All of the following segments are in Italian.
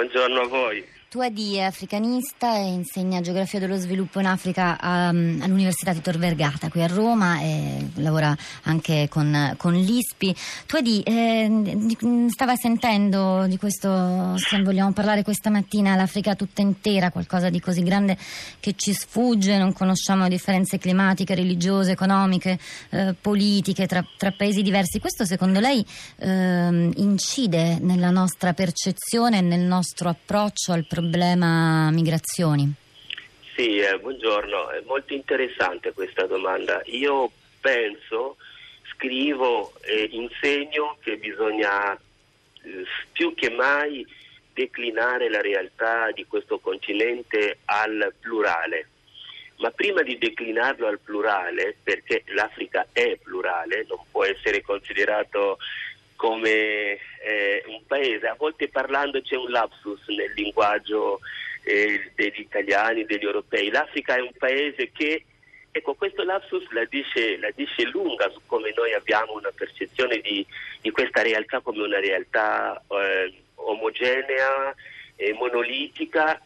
Buongiorno a voi. Tu è africanista e insegna geografia dello sviluppo in Africa um, all'Università di Tor Vergata qui a Roma e lavora anche con, con l'ISPI. Tu Edi, eh, stava sentendo di questo, se vogliamo parlare questa mattina, l'Africa tutta intera, qualcosa di così grande che ci sfugge, non conosciamo differenze climatiche, religiose, economiche, eh, politiche tra, tra, paesi diversi. Questo secondo lei eh, incide nella nostra percezione, nel nostro approccio al problema? Problema migrazioni? Sì, eh, buongiorno, è molto interessante questa domanda. Io penso, scrivo e insegno che bisogna eh, più che mai declinare la realtà di questo continente al plurale. Ma prima di declinarlo al plurale, perché l'Africa è plurale, non può essere considerato come eh, un paese, a volte parlando c'è un lapsus nel linguaggio eh, degli italiani, degli europei. L'Africa è un paese che, ecco, questo lapsus la dice, la dice lunga su come noi abbiamo una percezione di, di questa realtà come una realtà eh, omogenea, e monolitica,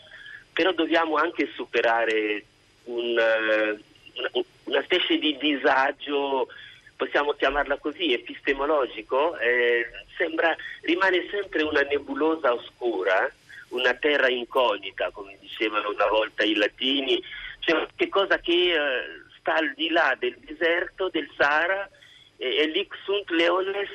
però dobbiamo anche superare un, eh, una, una specie di disagio possiamo chiamarla così, epistemologico, eh, sembra, rimane sempre una nebulosa oscura, una terra incognita, come dicevano una volta i latini, cioè qualcosa che eh, sta al di là del deserto, del Sahara, eh, e l'Ix sunt leones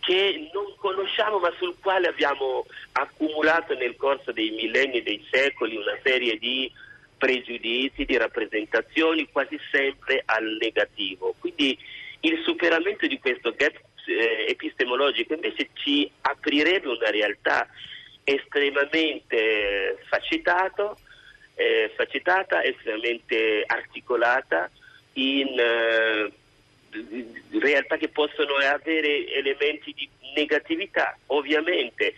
che non conosciamo ma sul quale abbiamo accumulato nel corso dei millenni, dei secoli, una serie di pregiudizi, di rappresentazioni quasi sempre al negativo. Quindi il superamento di questo gap eh, epistemologico invece ci aprirebbe una realtà estremamente facitato, eh, facitata, estremamente articolata in eh, realtà che possono avere elementi di negatività. Ovviamente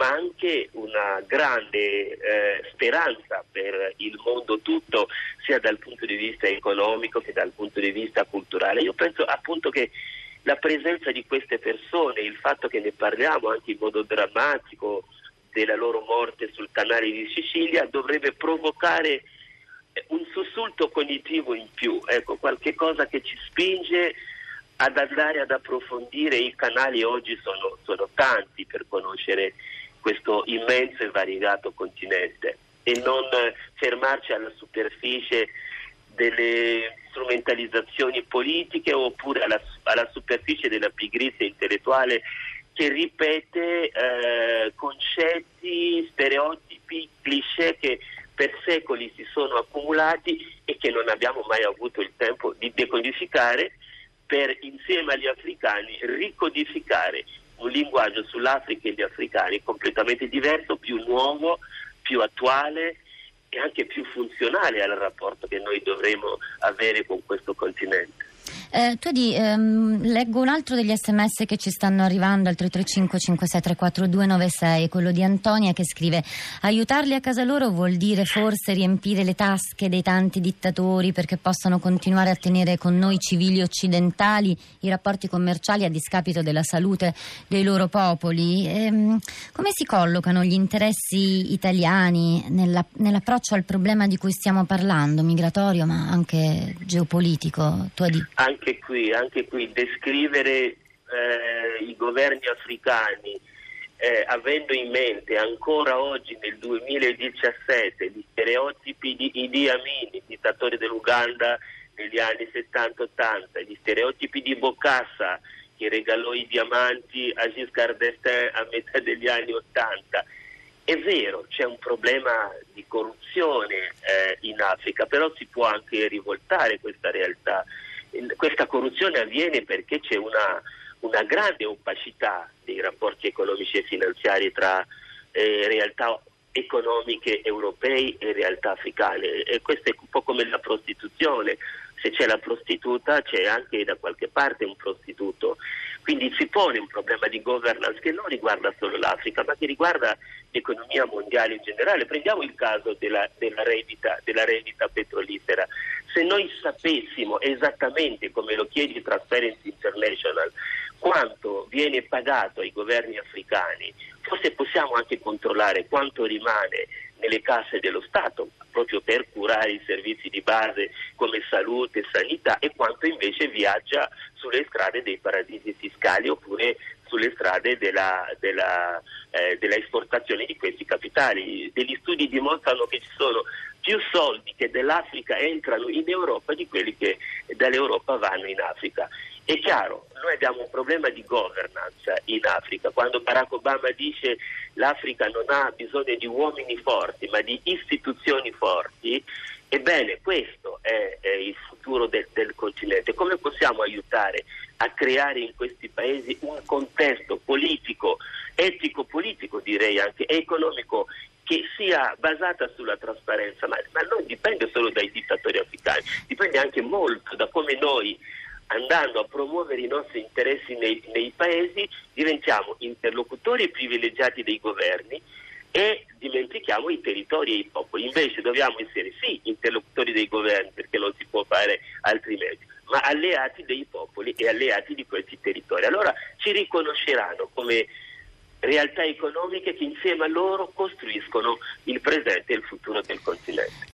ma anche una grande eh, speranza per il mondo tutto, sia dal punto di vista economico che dal punto di vista culturale. Io penso appunto che la presenza di queste persone, il fatto che ne parliamo anche in modo drammatico della loro morte sul canale di Sicilia, dovrebbe provocare un sussulto cognitivo in più, ecco, qualche cosa che ci spinge ad andare ad approfondire i canali oggi sono, sono tanti per conoscere questo immenso e variegato continente e non fermarci alla superficie delle strumentalizzazioni politiche oppure alla, alla superficie della pigrizia intellettuale che ripete eh, concetti, stereotipi, cliché che per secoli si sono accumulati e che non abbiamo mai avuto il tempo di decodificare per insieme agli africani ricodificare un linguaggio sull'Africa e gli africani completamente diverso, più nuovo, più attuale e anche più funzionale al rapporto che noi dovremo avere con questo continente. Eh, tu di, ehm, leggo un altro degli sms che ci stanno arrivando al 335 5634 296, quello di Antonia che scrive aiutarli a casa loro vuol dire forse riempire le tasche dei tanti dittatori perché possano continuare a tenere con noi civili occidentali i rapporti commerciali a discapito della salute dei loro popoli. Ehm, come si collocano gli interessi italiani nella, nell'approccio al problema di cui stiamo parlando, migratorio ma anche geopolitico? Tu di anche qui, anche qui descrivere eh, i governi africani eh, avendo in mente ancora oggi nel 2017 gli stereotipi di Idi Amin, dittatore dell'Uganda negli anni 70-80, gli stereotipi di Bokassa che regalò i diamanti a Giscard d'Estaing a metà degli anni 80. È vero, c'è un problema di corruzione eh, in Africa, però si può anche rivoltare questa realtà questa corruzione avviene perché c'è una, una, grande opacità dei rapporti economici e finanziari tra eh, realtà economiche europee e realtà africane. E questo è un po' come la prostituzione. Se c'è la prostituta c'è anche da qualche parte un prostituto. Quindi si pone un problema di governance che non riguarda solo l'Africa ma che riguarda l'economia mondiale in generale. Prendiamo il caso della, della, rendita, della rendita petrolifera se noi sapessimo esattamente come lo chiede Transparency International quanto viene pagato ai governi africani, forse possiamo anche controllare quanto rimane nelle casse dello Stato proprio per curare i servizi di base come salute sanità e quanto invece viaggia sulle strade dei paradisi fiscali oppure sulle strade della, della, eh, della esportazione di questi capitali. Degli studi dimostrano che ci sono più soldi che dall'Africa entrano in Europa di quelli che dall'Europa vanno in Africa. È chiaro, noi abbiamo un problema di governance in Africa. Quando Barack Obama dice l'Africa non ha bisogno di uomini forti, ma di istituzioni forti, ebbene questo è, è il futuro del, del continente. Come possiamo aiutare a creare in questi paesi un contesto politico, etico-politico direi anche, economico che sia basata sulla trasparenza, ma, ma, non dipende solo dai dittatori africani, dipende anche molto da come noi andando a promuovere i nostri interessi nei, nei paesi, diventiamo interlocutori privilegiati dei governi e dimentichiamo i territori e i popoli. Invece dobbiamo essere sì interlocutori dei governi perché non si può fare altrimenti, ma alleati dei popoli e alleati di questi territori. Allora ci riconosceranno come realtà economiche che insieme a loro costruiscono il presente e il futuro del continente.